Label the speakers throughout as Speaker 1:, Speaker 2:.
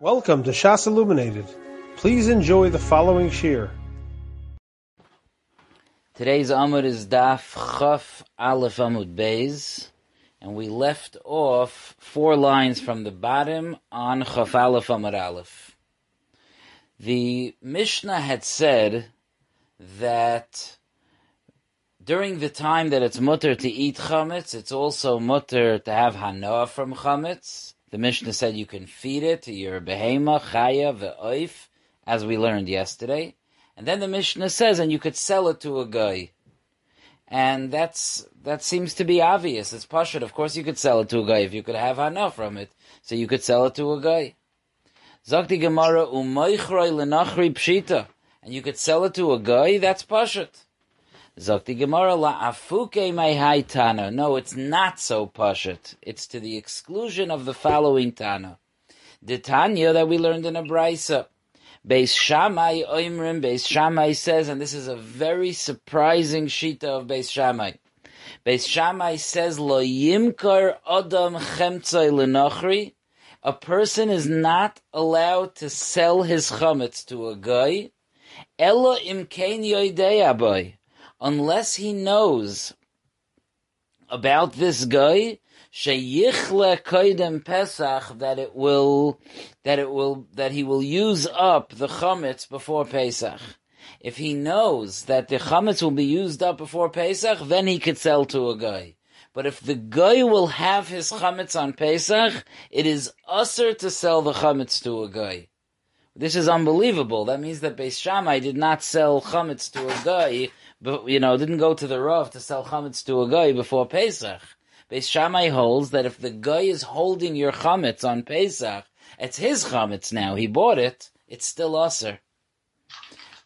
Speaker 1: Welcome to Shas Illuminated. Please enjoy the following shiur.
Speaker 2: Today's Amud is Daf Chaf Aleph Amud Beis, and we left off four lines from the bottom on Chaf Aleph Amud Aleph. The Mishnah had said that during the time that it's mutter to eat chametz, it's also mutter to have hanoah from chametz. The Mishnah said you can feed it to your behema, chaya, ve'oif, as we learned yesterday. And then the Mishnah says, and you could sell it to a guy. And that's, that seems to be obvious. It's pashut. Of course you could sell it to a guy if you could have enough from it. So you could sell it to a guy. Zakti Gemara, umaychroi lenachri pshita. And you could sell it to a guy, that's pashut. Zakti Gemara la afuke mai tana. No, it's not so pashut. It's to the exclusion of the following tana. The Tanya that we learned in a brisa. Beis Shammai Oimrim, Beis Shammai says, and this is a very surprising shita of Beis Shammai. Beis Shammai says, Lo yimkar adam chemtzai lenochri. A person is not allowed to sell his chametz to a guy. Ella imkein yoidei abai unless he knows about this guy, sheyichle koidem Pesach, that it will, that it will, that he will use up the chametz before Pesach. If he knows that the chametz will be used up before Pesach, then he could sell to a guy. But if the guy will have his chametz on Pesach, it is usher to sell the chametz to a guy. This is unbelievable. That means that Beis Shammai did not sell chametz to a guy you know, didn't go to the Rav to sell chametz to a guy before Pesach. Beis Shammai holds that if the guy is holding your chametz on Pesach, it's his chametz now. He bought it. It's still aser.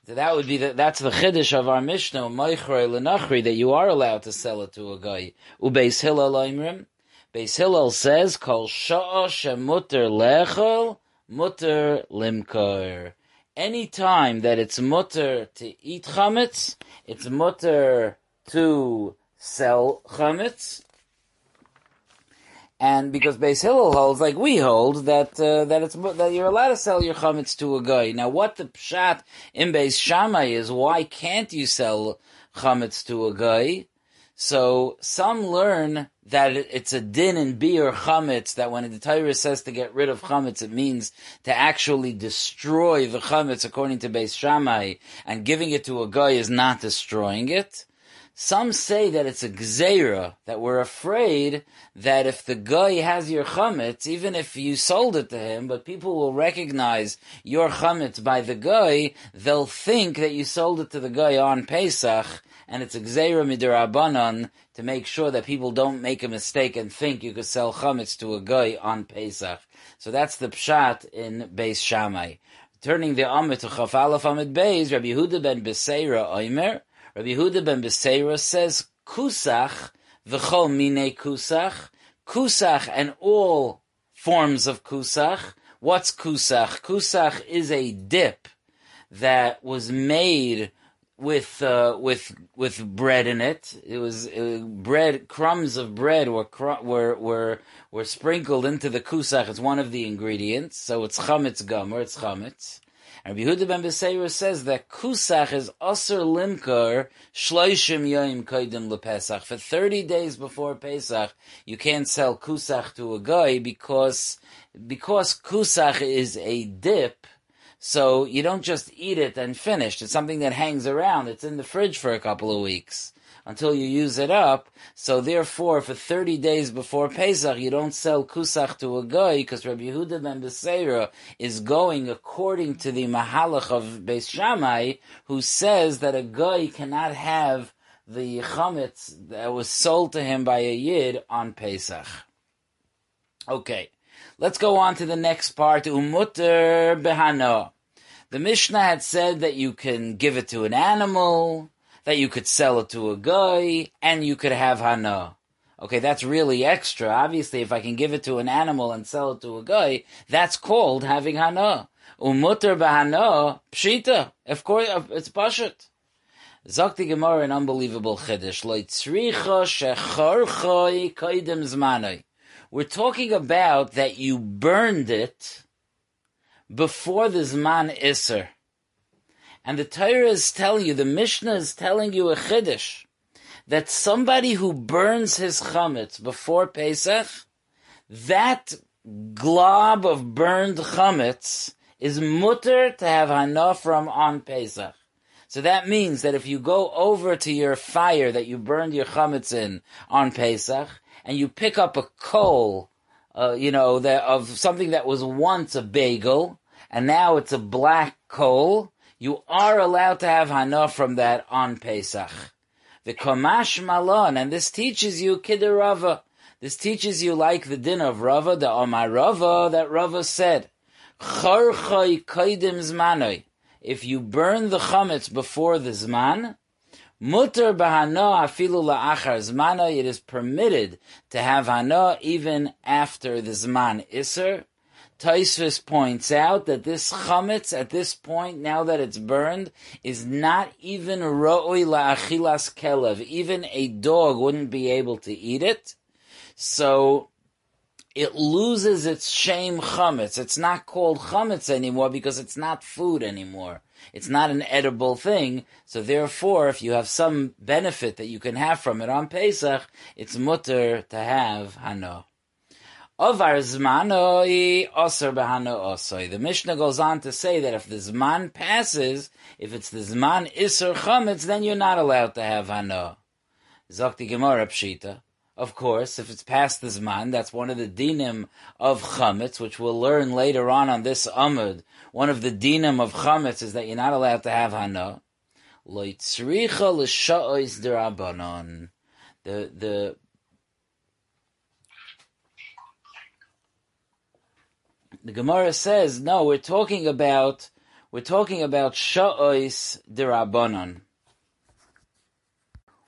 Speaker 2: So that would be the, that's the chiddush of our Mishnah, Moichrei Lenachri, that you are allowed to sell it to a guy. Ubeis Hillel Oimrim. Beis Hillel says, Kol sha'a shemuter lechol, muter limkor any time that it's mutter to eat chametz, it's mutter to sell chametz. And because Beis Hillel holds, like we hold, that uh, that it's that you're allowed to sell your chametz to a guy. Now, what the pshat in Beis Shammai is, why can't you sell chametz to a guy? So some learn that it's a din in beer chametz that when the Torah says to get rid of chametz, it means to actually destroy the chametz according to Beis Shammai, and giving it to a guy is not destroying it. Some say that it's a gzeira, that we're afraid that if the guy has your chametz, even if you sold it to him, but people will recognize your chametz by the guy, they'll think that you sold it to the guy on Pesach, and it's a gzeira midirabanan to make sure that people don't make a mistake and think you could sell chametz to a guy on Pesach. So that's the pshat in Beis Shammai. Turning the Amid to Chaf Aleph Amid Beis, Rabbi Yehuda ben Beseira Oimer, Rabbi Yehuda ben Beseira says, Kusach, v'chol mine kusach, kusach and all forms of kusach. What's kusach? Kusach is a dip that was made with uh, with with bread in it. It was uh, bread crumbs of bread were were were were sprinkled into the kusach. It's one of the ingredients, so it's chametz gomer. It's chametz. And Yehuda ben Beseira says that kusach is aser limkar shloishim yoim koidim lepesach. For thirty days before Pesach, you can't sell kusach to a guy because because kusach is a dip so you don't just eat it and finish. It's something that hangs around. It's in the fridge for a couple of weeks until you use it up. So therefore, for 30 days before Pesach, you don't sell kusach to a guy because Rabbi Yehuda ben Beseira is going according to the Mahalach of Beis Shammai, who says that a guy cannot have the chametz that was sold to him by a yid on Pesach. Okay. Let's go on to the next part. Umutter behano. The Mishnah had said that you can give it to an animal, that you could sell it to a guy, and you could have hana. Okay, that's really extra. Obviously, if I can give it to an animal and sell it to a guy, that's called having hana. Umutter behana pshita. Of course, it's pashut. Zakti Gemara, an unbelievable chiddush. Loitzricha shecharchoi koidem zmanoi. We're talking about that you burned it before the Zman Isser. And the Torah is telling you, the Mishnah is telling you a Chiddush, that somebody who burns his chametz before Pesach, that glob of burned chametz is mutter to have hana from on Pesach. So that means that if you go over to your fire that you burned your chametz in on Pesach, and you pick up a coal, uh, you know, that, of something that was once a bagel, and now it's a black coal, you are allowed to have hana from that on Pesach. The Kamash Malon, and this teaches you Kidarava. This teaches you like the din of Rava, the Omar Rava, that Rava said, Charchai kaidim zmanoi. If you burn the chametz before the zman, mutter bahano afilu la'achar zmanoi, it is permitted to have hana even after the zman iser. Tosfos points out that this chametz at this point, now that it's burned, is not even ro'oi la'achilas kelev. Even a dog wouldn't be able to eat it. So it loses its shame chametz. It's not called chametz anymore because it's not food anymore. It's not an edible thing. So therefore, if you have some benefit that you can have from it on Pesach, it's mutter to have hano. Ovar zmanoi osir behano osoi. The Mishnah goes on to say that if the zman passes, if it's the zman iser chametz, then you're not allowed to have hano. Zokti Gemara pshita. Of course, if it's past the zman, that's one of the dinim of chametz, which we'll learn later on on this amud. One of the dinim of chametz is that you're not allowed to have derabanon. The the the Gemara says no. We're talking about we're talking about sha'ois derabanon.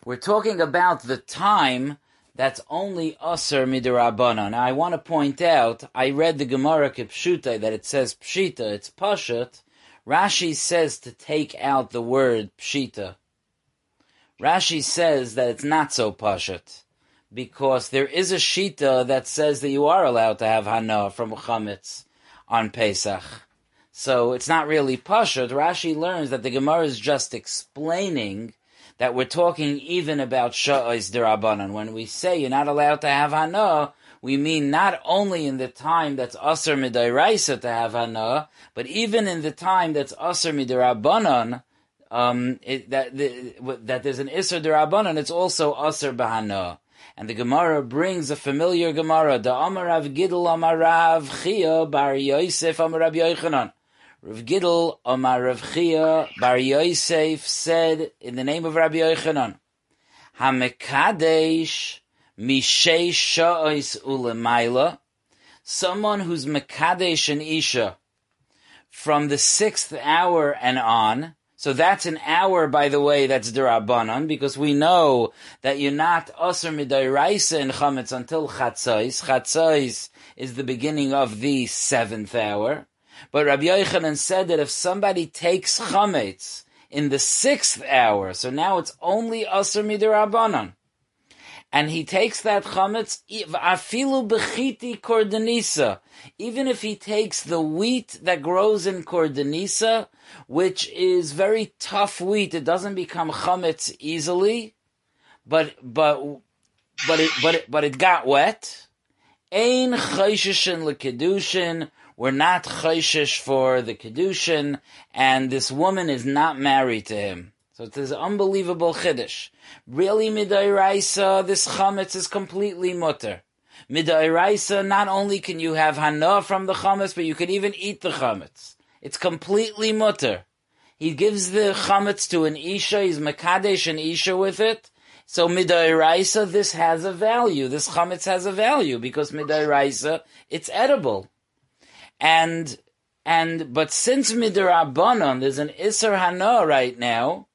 Speaker 2: We're talking about the time that's only Aser Midirabana. Now I want to point out, I read the Gemara Kipshuta that it says Pshita, it's Pashat. Rashi says to take out the word Pshita. Rashi says that it's not so Pashat. Because there is a Shita that says that you are allowed to have Hana from Chametz on Pesach. So it's not really Pashat. Rashi learns that the Gemara is just explaining that we're talking even about Sha'is Dirabanan. When we say you're not allowed to have Hana, we mean not only in the time that's aser Midairaisa to have Hana, but even in the time that's aser Midirabanan, um, it, that, the, that there's an Isser Dirabanan, it's also aser Bahana. And the Gemara brings a familiar Gemara, the Amar Rav Gidl Amar Rav Chia Bar Yosef Amar Rav Yochanan. Rav Gidl Omar Rav Chia Bar Yosef said in the name of Rabbi Yochanan, Hamekadesh Mishei Sha'is Ulemaila, someone who's Mekadesh and Isha from the sixth hour and on, so that's an hour, by the way, that's derabanan, because we know that you're not osir midairaisa in chametz until chatzais. Chatzais is the beginning of the seventh hour. But Rabbi Yochanan said that if somebody takes chametz in the sixth hour, so now it's only asr midirabanan, and he takes that chametz afilu bechiti kordanisa, even if he takes the wheat that grows in kordanisa, which is very tough wheat, it doesn't become chametz easily, but but but it but it, but it got wet. Ein chayshishin lekedushin we're not chayshish for the kedushin, and this woman is not married to him. So it's this unbelievable chiddush. Really, midairaisa, this chametz is completely mutter. Midairaisa, not only can you have hana from the chametz, but you can even eat the chametz. It's completely mutter. He gives the chametz to an isha, he's makadesh an isha with it. So midairaisa, this has a value. This chametz has a value because midairaisa, it's edible. And and but since midrabanon there's an iser hana right now,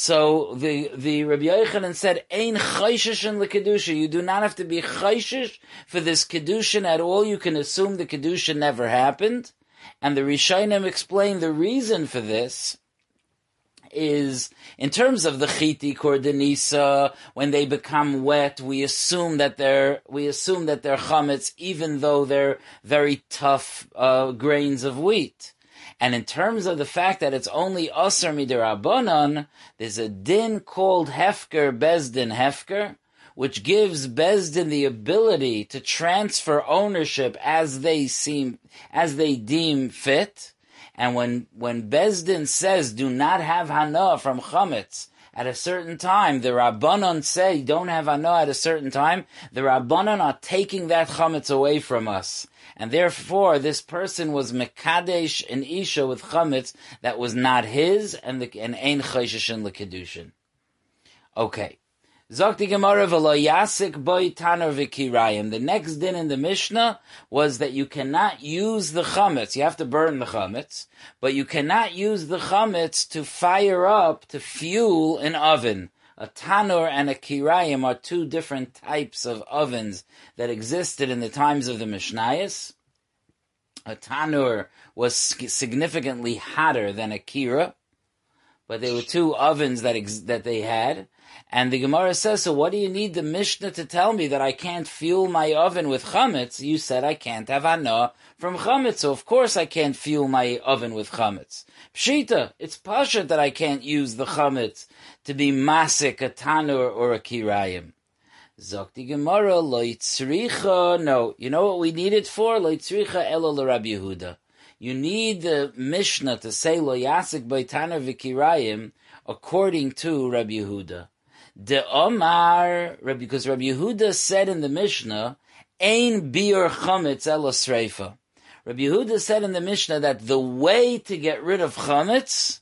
Speaker 2: so the the Rabbi Yochanan said ein the kedusha. You do not have to be chayshish for this kedushin at all. You can assume the kedusha never happened, and the Rishonim explain the reason for this is in terms of the chiti kordanisa, when they become wet, we assume that they're we assume that they're chametz, even though they're very tough uh, grains of wheat. And in terms of the fact that it's only Asr Midirabanan, there's a din called Hefker Bezdin Hefker, which gives Bezdin the ability to transfer ownership as they seem, as they deem fit. And when, when Bezdin says do not have Hana from Chametz, at a certain time, the Rabbanon say don't have Hana at a certain time, the Rabbanon are taking that Chametz away from us and therefore this person was mekadesh an isha with chametz that was not his, and the and ein chayshish in kedushin. Okay. Zokti Gemara yasik boy taner v'kirayim. The next din in the Mishnah was that you cannot use the chametz. You have to burn the chametz, but you cannot use the chametz to fire up to fuel an oven. A tanur and a kirayim are two different types of ovens that existed in the times of the Mishnayos. A tanur was significantly hotter than a kira, but there were two ovens that ex- that they had. And the Gemara says, so what do you need the Mishnah to tell me that I can't fuel my oven with chametz? You said I can't have anah from chametz, so of course I can't fuel my oven with chametz. Pshita, it's pasha that I can't use the chametz to be masik, a tanur, or a kirayim. Zokti Gemara, loitzricha, no, you know what we need it for? Loitzricha elo Rabbi Yehuda. You need the Mishnah to say lo yasik by tanur v'kirayim according to Rabbi Yehuda. De Omar, because Rabbi Yehuda said in the Mishnah, Ein biur chametz elo sreifa. Rabbi Yehuda said in the Mishnah that the way to get rid of chametz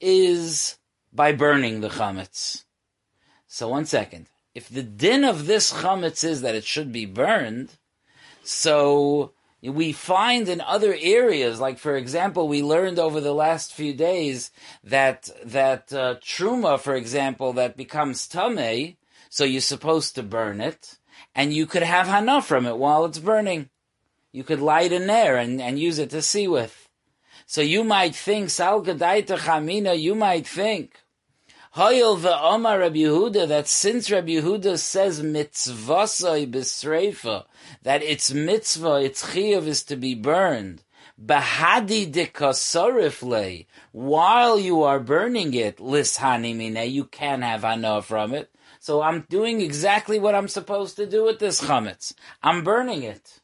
Speaker 2: is by burning the chametz. So one second. If the din of this chametz is that it should be burned, so we find in other areas, like for example, we learned over the last few days that that uh, truma, for example, that becomes tamei, so you're supposed to burn it, and you could have hana from it while it's burning. You could light a nair and, and use it to see with. So you might think, Sal Chamina, you might think, Hoyel Omar Rabbi Yehuda, that since Rabbi Yehuda says mitzvasai b'sreifa, that its mitzvah, its chiyuv is to be burned, bahadi de while you are burning it, lishani mine, you can have hana from it. So I'm doing exactly what I'm supposed to do with this chametz. I'm burning it.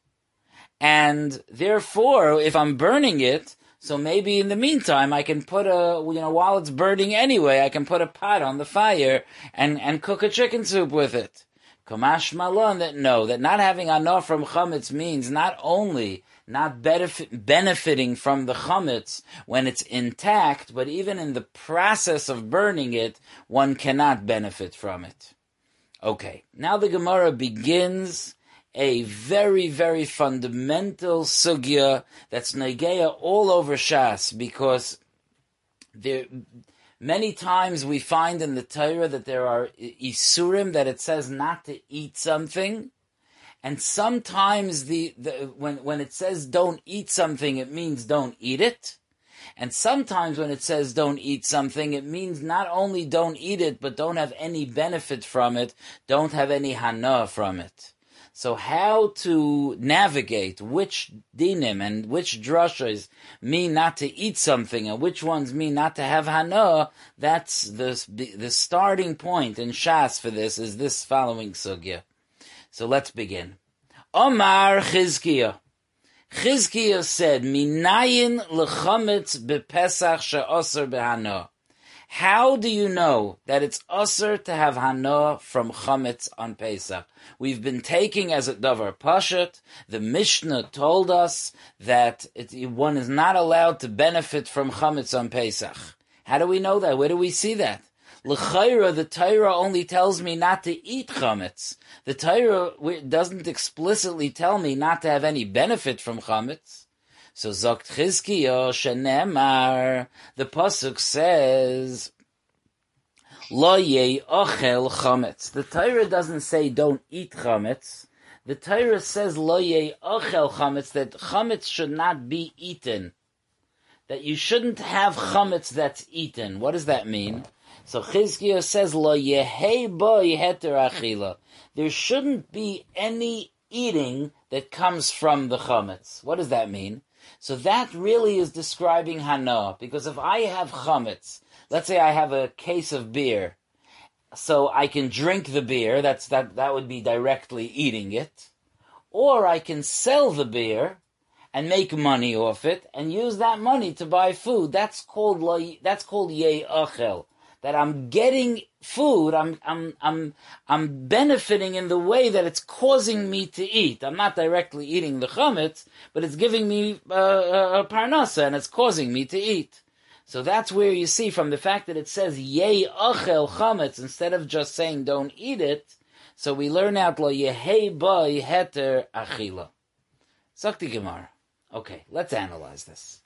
Speaker 2: And therefore, if I'm burning it, so maybe in the meantime, I can put a, you know, while it's burning anyway, I can put a pot on the fire and, and cook a chicken soup with it. Kamash malon that no, that not having anah from chametz means not only not benefit, benefiting from the chametz when it's intact, but even in the process of burning it, one cannot benefit from it. Okay, now the Gemara begins a very, very fundamental sugya that's negeya all over Shas because there, many times we find in the Torah that there are isurim that it says not to eat something, and sometimes the, the when when it says don't eat something, it means don't eat it. And sometimes when it says don't eat something, it means not only don't eat it, but don't have any benefit from it, don't have any hana from it. So how to navigate which dinim and which drashas mean not to eat something and which ones mean not to have hana, that's the, the starting point in Shas for this is this following sugya. So let's begin. Omar Chizkiah. Chizkiah said, Minayin lechametz bepesach she'oser behana. How do you know that it's usher to have hana from chametz on Pesach? We've been taking as a davar pashat. The Mishnah told us that it, one is not allowed to benefit from chametz on Pesach. How do we know that? Where do we see that? L'chayra, the Torah only tells me not to eat chametz. The Torah doesn't explicitly tell me not to have any benefit from chametz. So Zokt Chizkiyo Shenemar, the Pasuk says, Lo ye ochel chametz. The Torah doesn't say don't eat chametz. The Torah says lo ye ochel chametz, that chametz should not be eaten. that you shouldn't have chametz that's eaten. What does that mean? So Chizkiah says, Lo yehei boy heter achila. There shouldn't be any eating that comes from the chametz. What does that mean? So that really is describing hana, because if I have chametz, let's say I have a case of beer, so I can drink the beer, that's, that, that would be directly eating it, or I can sell the beer, and make money off it and use that money to buy food. That's called that's called yei achel. That I'm getting food, I'm I'm I'm I'm benefiting in the way that it's causing me to eat. I'm not directly eating the chametz, but it's giving me uh, a parnasa and it's causing me to eat. So that's where you see from the fact that it says yei achel chametz instead of just saying don't eat it. So we learn out lo yehei ba heter achila. Sakti Gemara. Okay, let's analyze this.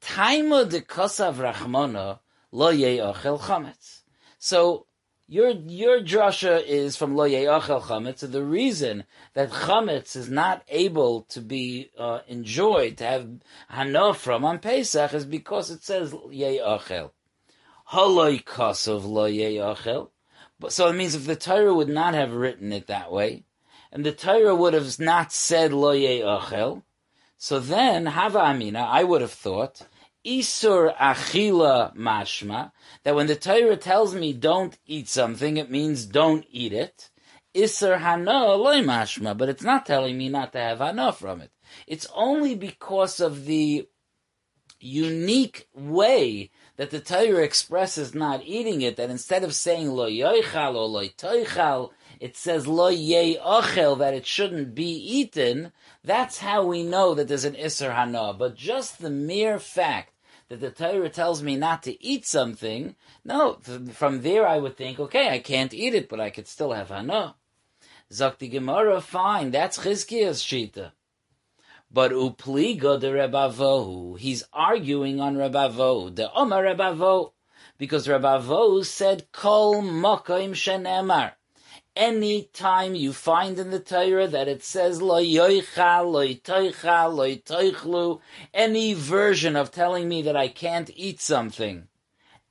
Speaker 2: Taima de kosav rachmona lo ye'achel chametz. So your your drasha is from lo ye'achel chametz. So the reason that chametz is not able to be uh, enjoyed to have hana from on Pesach is because it says ye'achel. Haloi kosav lo ye'achel. So it means if the Torah would not have written it that way, and the Torah would have not said lo ye'achel, so then, Hava Amina, I would have thought, Isur Achila Mashma, that when the Torah tells me don't eat something, it means don't eat it. Isur Hana Loy Mashma, but it's not telling me not to have Hana from it. It's only because of the unique way that the Torah expresses not eating it, that instead of saying lo yoichal or lo toichal, it says lo yei ochel, that it shouldn't be eaten, that's how we know that there's an Isser Hana. But just the mere fact that the Torah tells me not to eat something, no, from there I would think, okay, I can't eat it, but I could still have Hana. Zakti Gemara, fine, that's Chizkiah's Shita. But upliga de Rebavohu, he's arguing on Rebavohu, the Omar Rebavohu, because Rebavohu said, Kol Mokaim Shenemar any time you find in the Torah that it says lo yoicha, lo toicha, lo toichlu, any version of telling me that I can't eat something.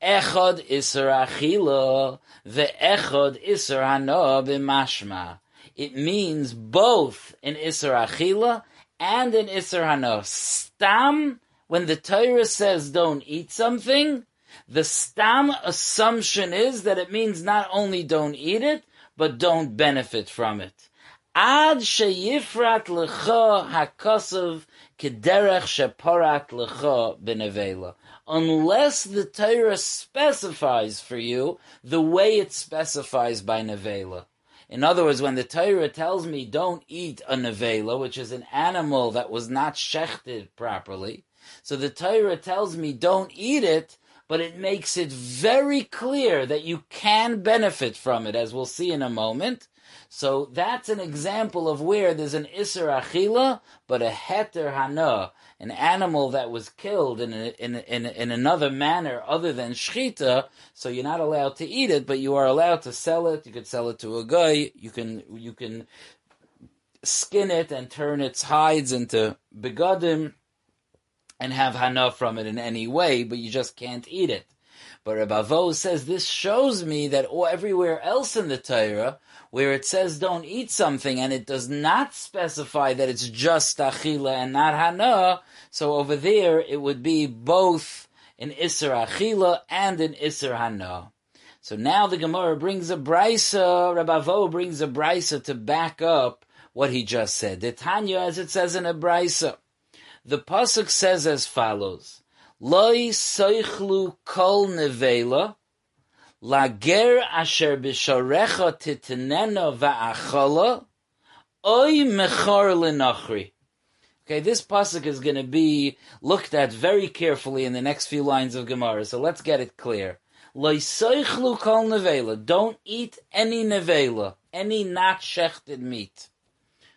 Speaker 2: Echod iser achila, the echod iser hanoah b'mashma. It means both in iser achila and in iser hanoah. Stam, when the Torah says don't eat something, the stam assumption is that it means not only don't eat it, but don't benefit from it. Ad sheyifrat lecha hakosav kederech sheparat lecha benevela. Unless the Torah specifies for you the way it specifies by nevela. In other words, when the Torah tells me don't eat a nevela, which is an animal that was not shechted properly, so the Torah tells me don't eat it, but it makes it very clear that you can benefit from it, as we'll see in a moment. So that's an example of where there's an Isser Achila, but a Heter Hana, an animal that was killed in, a, in, in, in another manner other than Shchita, so you're not allowed to eat it, but you are allowed to sell it. You could sell it to a guy. You can, you can skin it and turn its hides into begadim and have hana from it in any way, but you just can't eat it. But Rabbi says this shows me that everywhere else in the Torah, where it says don't eat something and it does not specify that it's just achila and not hana, so over there it would be both an isser achila and an isser hana. So now the Gemara brings a brisa, Rabbi brings a brisa to back up what he just said. The Tanya, as it says in a brisa. The pasuk says as follows: Loi soichlu kol nevela, lager asher b'sharecha titenena va'achola, oi mechor lenachri. Okay, this pasuk is going to be looked at very carefully in the next few lines of Gemara. So let's get it clear. Loi soichlu kol nevela. Don't eat any nevela, any not shechted meat.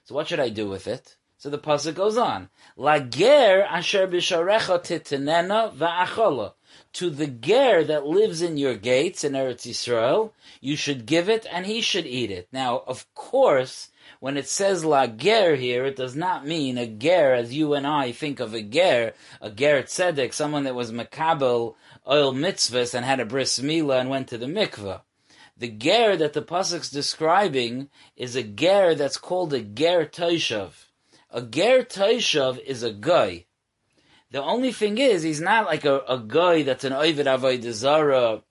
Speaker 2: So what should I do with it? So the pasuk goes on. Lager asher b'sharecha titenena va'achola. To the ger that lives in your gates in Eretz Yisrael, you should give it and he should eat it. Now, of course, when it says la ger here, it does not mean a ger as you and I think of a ger, a ger tzedek, someone that was makabel oil mitzvahs and had a bris milah and went to the mikvah. The ger that the pasuk's describing is a ger that's called a ger toishav. A ger toishav is a guy. The only thing is, he's not like a, a guy that's an oivid avodah zara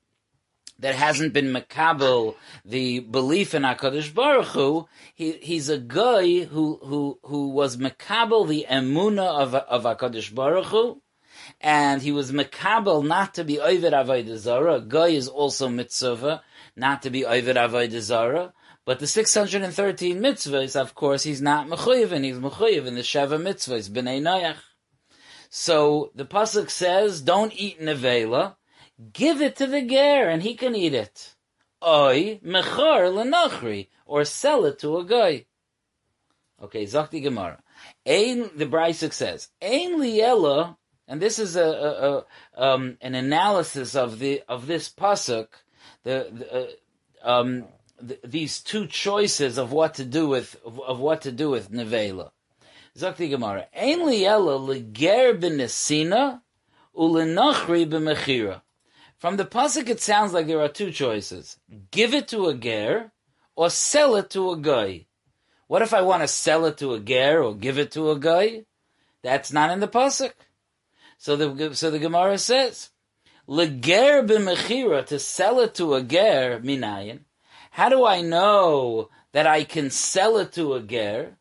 Speaker 2: that hasn't been makabel the belief in Hakadosh Baruch Hu. He, he's a guy who who who was makabel the emuna of of Hakadosh Baruch Hu, and he was makabel not to be oivid avodah zara. A guy is also mitzvah not to be oivid avodah zara. But the 613 mitzvahs, of course, he's not mechuyev, and he's mechuyev in the Sheva mitzvahs, b'nei noyach. So the pasuk says, "Don't eat nevela." give it to the ger and he can eat it. Oi, mechar lenachri, or sell it to a guy. Okay, Zakti Gemara. Ein, the Brysuk says, Ein liela, and this is a, a, a um, an analysis of the of this pasuk, the, the uh, um, the, these two choices of what to do with of, of what to do with nevela. Zakti Gemara. Ein liela leger b'nesina ulenachri b'mechira. From the pasuk, it sounds like there are two choices: give it to a ger, or sell it to a guy. What if I want to sell it to a ger or give it to a guy? That's not in the pasuk. So the so the Gemara says, leger b'mechira to sell it to a ger minayin. How do I know that I can sell it to a ger?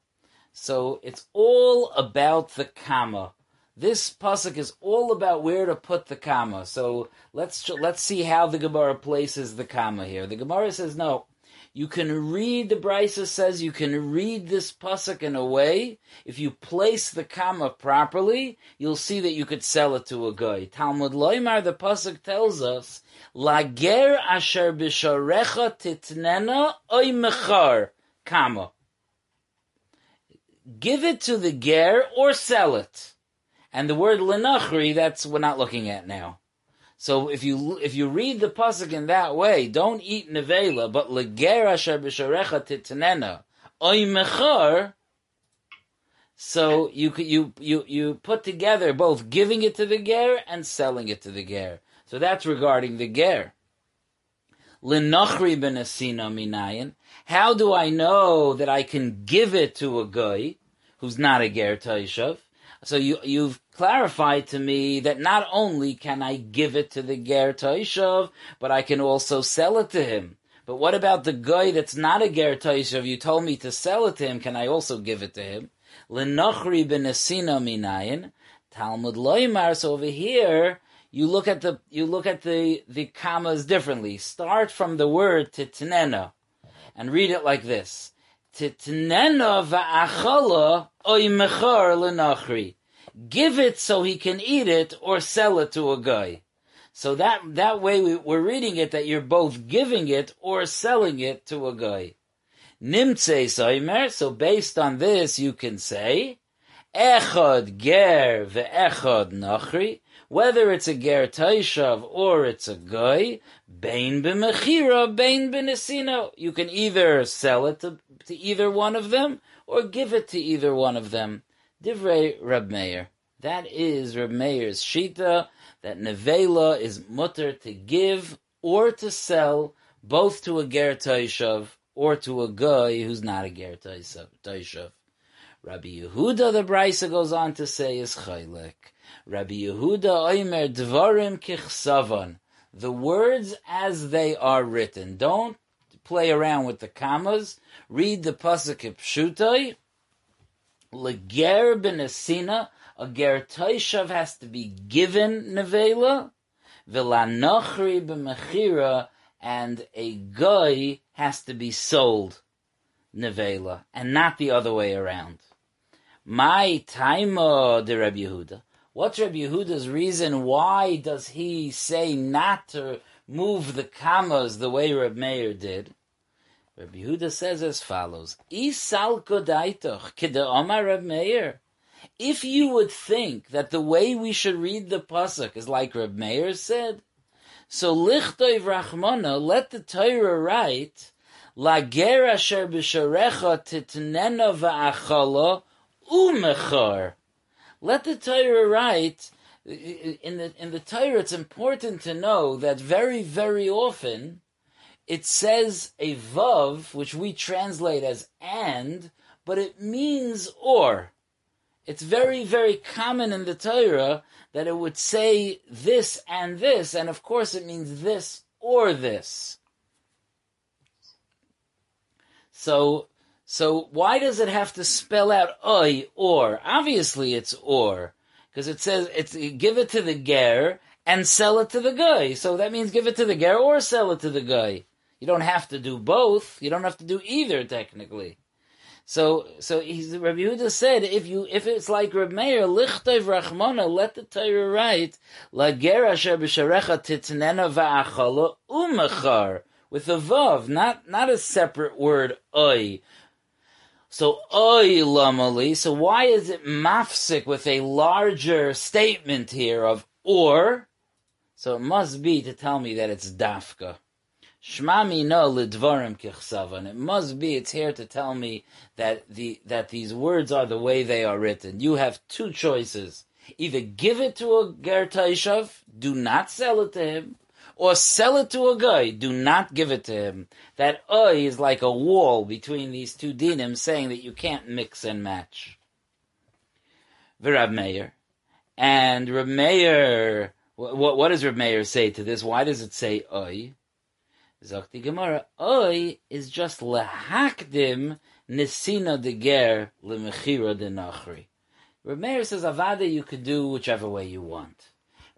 Speaker 2: So it's all about the comma. This pasuk is all about where to put the comma. So let's let's see how the Gemara places the comma here. The Gemara says no. You can read the Brisa says you can read this pasuk in a way. If you place the comma properly, you'll see that you could sell it to a guy. Talmud Loimar, the pasuk tells us, "Lager asher b'sharecha titnena oy mechar comma." Give it to the ger or sell it. And the word lenachri, that's we're not looking at now. So if you if you read the pasuk in that way, don't eat nevela, but leger asher b'sharecha titnena oy mechar. So you you you you put together both giving it to the ger and selling it to the ger. So that's regarding the ger. Lenachri benasina minayin. How do I know that I can give it to a guy who's not a ger taishav? So you you've clarified to me that not only can I give it to the ger taishav, but I can also sell it to him. But what about the guy that's not a ger taishav? You told me to sell it to him. Can I also give it to him? Lenochri benesina minayin. Talmud loymar. So over here, you look at the you look at the the commas differently. Start from the word titnena, and read it like this: Titnena va'achala oy mechar lenachri. Give it so he can eat it, or sell it to a guy. So that that way we, we're reading it that you're both giving it or selling it to a guy. Nimtze soimer. So based on this, you can say echad ger ve'echad nachri. Whether it's a ger taishav or it's a guy, bain b'mechira, bain b'nesina. You can either sell it to, to either one of them or give it to either one of them. Divrei Reb Meir. That is Reb Meir's shita that nevela is mutter to give or to sell both to a ger taishav or to a guy who's not a ger taishav. Rabbi Yehuda, the Brisa goes on to say, is chaylik. Rabbi Yehuda oimer dvarim kichsavan. The words as they are written. Don't play around with the commas. Read the pasuk pshutai. Leger a ger taishav has to be given nevela, vilanochri b'mechira, and a guy has to be sold nevela, and not the other way around. My taima de Rabbi Yehuda. What's Rabbi Yehuda's reason? Why does he say not to move the commas the way Reb Meir did? Rabbi Yehuda says as follows: Isal kodaitoch Meir. If you would think that the way we should read the pasuk is like Reb Meir said, so lichtoiv rachmana, let the Torah write Lager asher b'sharecha titnena va'achala umechar. Let the Torah write in the in the Torah. It's important to know that very very often it says a vav, which we translate as and, but it means or. It's very, very common in the Torah that it would say this and this, and of course it means this or this. So, so why does it have to spell out oi or? Obviously it's or, because it says it's give it to the ger and sell it to the guy. So that means give it to the ger or sell it to the guy. You don't have to do both. You don't have to do either technically. So, so he's, Rabbi Yehuda said, if you, if it's like Rabbi Meir, lichtayv rachmana, let the Torah write, la ger asher b'sharecha titnena va'achala umachar, with a vav, not, not a separate word, oi. So, oi lamali, so why is it mafsik with a larger statement here of or? So it must be to tell me that it's dafka. Shmami no lidvarim kichsavan. It must be. It's here to tell me that the that these words are the way they are written. You have two choices: either give it to a ger taishav, do not sell it to him, or sell it to a guy, do not give it to him. That oy is like a wall between these two dinim, saying that you can't mix and match. Virab Meir and Rab Meir. What, what does Rab Meir say to this? Why does it say oy? Zakti Gemara, Oi is just lehakdim nisina de ger lemechira de nachri. Rameir says avada you could do whichever way you want.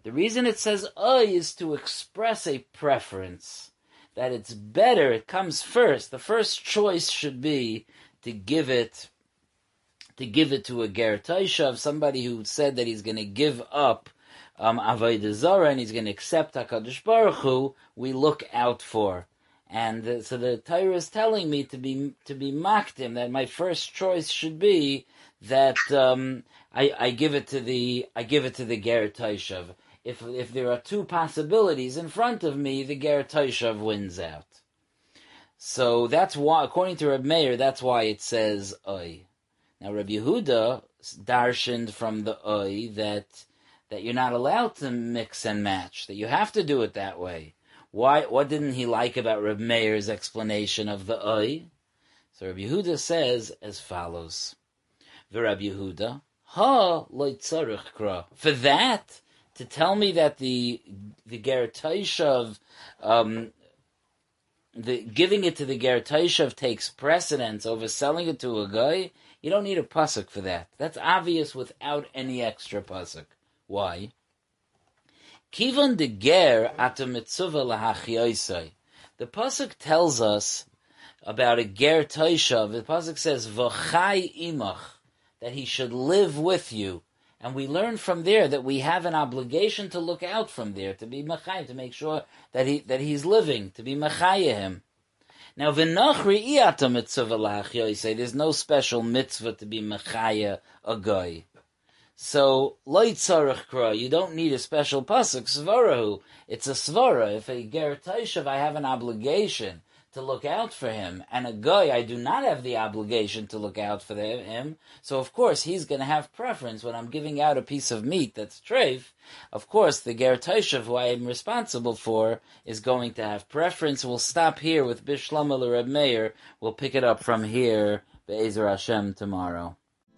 Speaker 2: The reason it says Oi is to express a preference that it's better. It comes first. The first choice should be to give it to give it to a ger taishav, somebody who said that he's going to give up um, Avodah Zarah and he's going to accept HaKadosh Baruch Hu, we look out for. And uh, so the Torah is telling me to be to be makdim that my first choice should be that um, I, I give it to the I give it to the Ger Taishav. If if there are two possibilities in front of me, the Ger Taishav wins out. So that's why, according to Reb Meir, that's why it says Oy. Now Reb Yehuda darshaned from the Oy that that you're not allowed to mix and match, that you have to do it that way. Why? What didn't he like about Reb Meir's explanation of the Oy? So Reb Yehuda says as follows: Reb Yehuda, ha kra. For that, to tell me that the the Gertaishav, um, the giving it to the Gertaishav takes precedence over selling it to a guy, you don't need a pasuk for that. That's obvious without any extra pasuk. Why? Kivan de ger mitzvah. The pasuk tells us about a ger toishav. The pasuk says v'chai imach that he should live with you, and we learn from there that we have an obligation to look out from there to be machayim to make sure that he that he's living to be machayim. Now v'nachri iyata mitzvah. There's no special mitzvah to be machaya a guy. So loy tzarich kra, you don't need a special pasuk svarahu. It's a svara. If a ger taishav, I have an obligation to look out for him, and a guy, I do not have the obligation to look out for him. So of course he's going to have preference when I'm giving out a piece of meat that's treif. Of course, the ger taishav, who I am responsible for, is going to have preference. We'll stop here with Bishlam Reb Meir. We'll pick it up from here. Be'ezer Hashem tomorrow.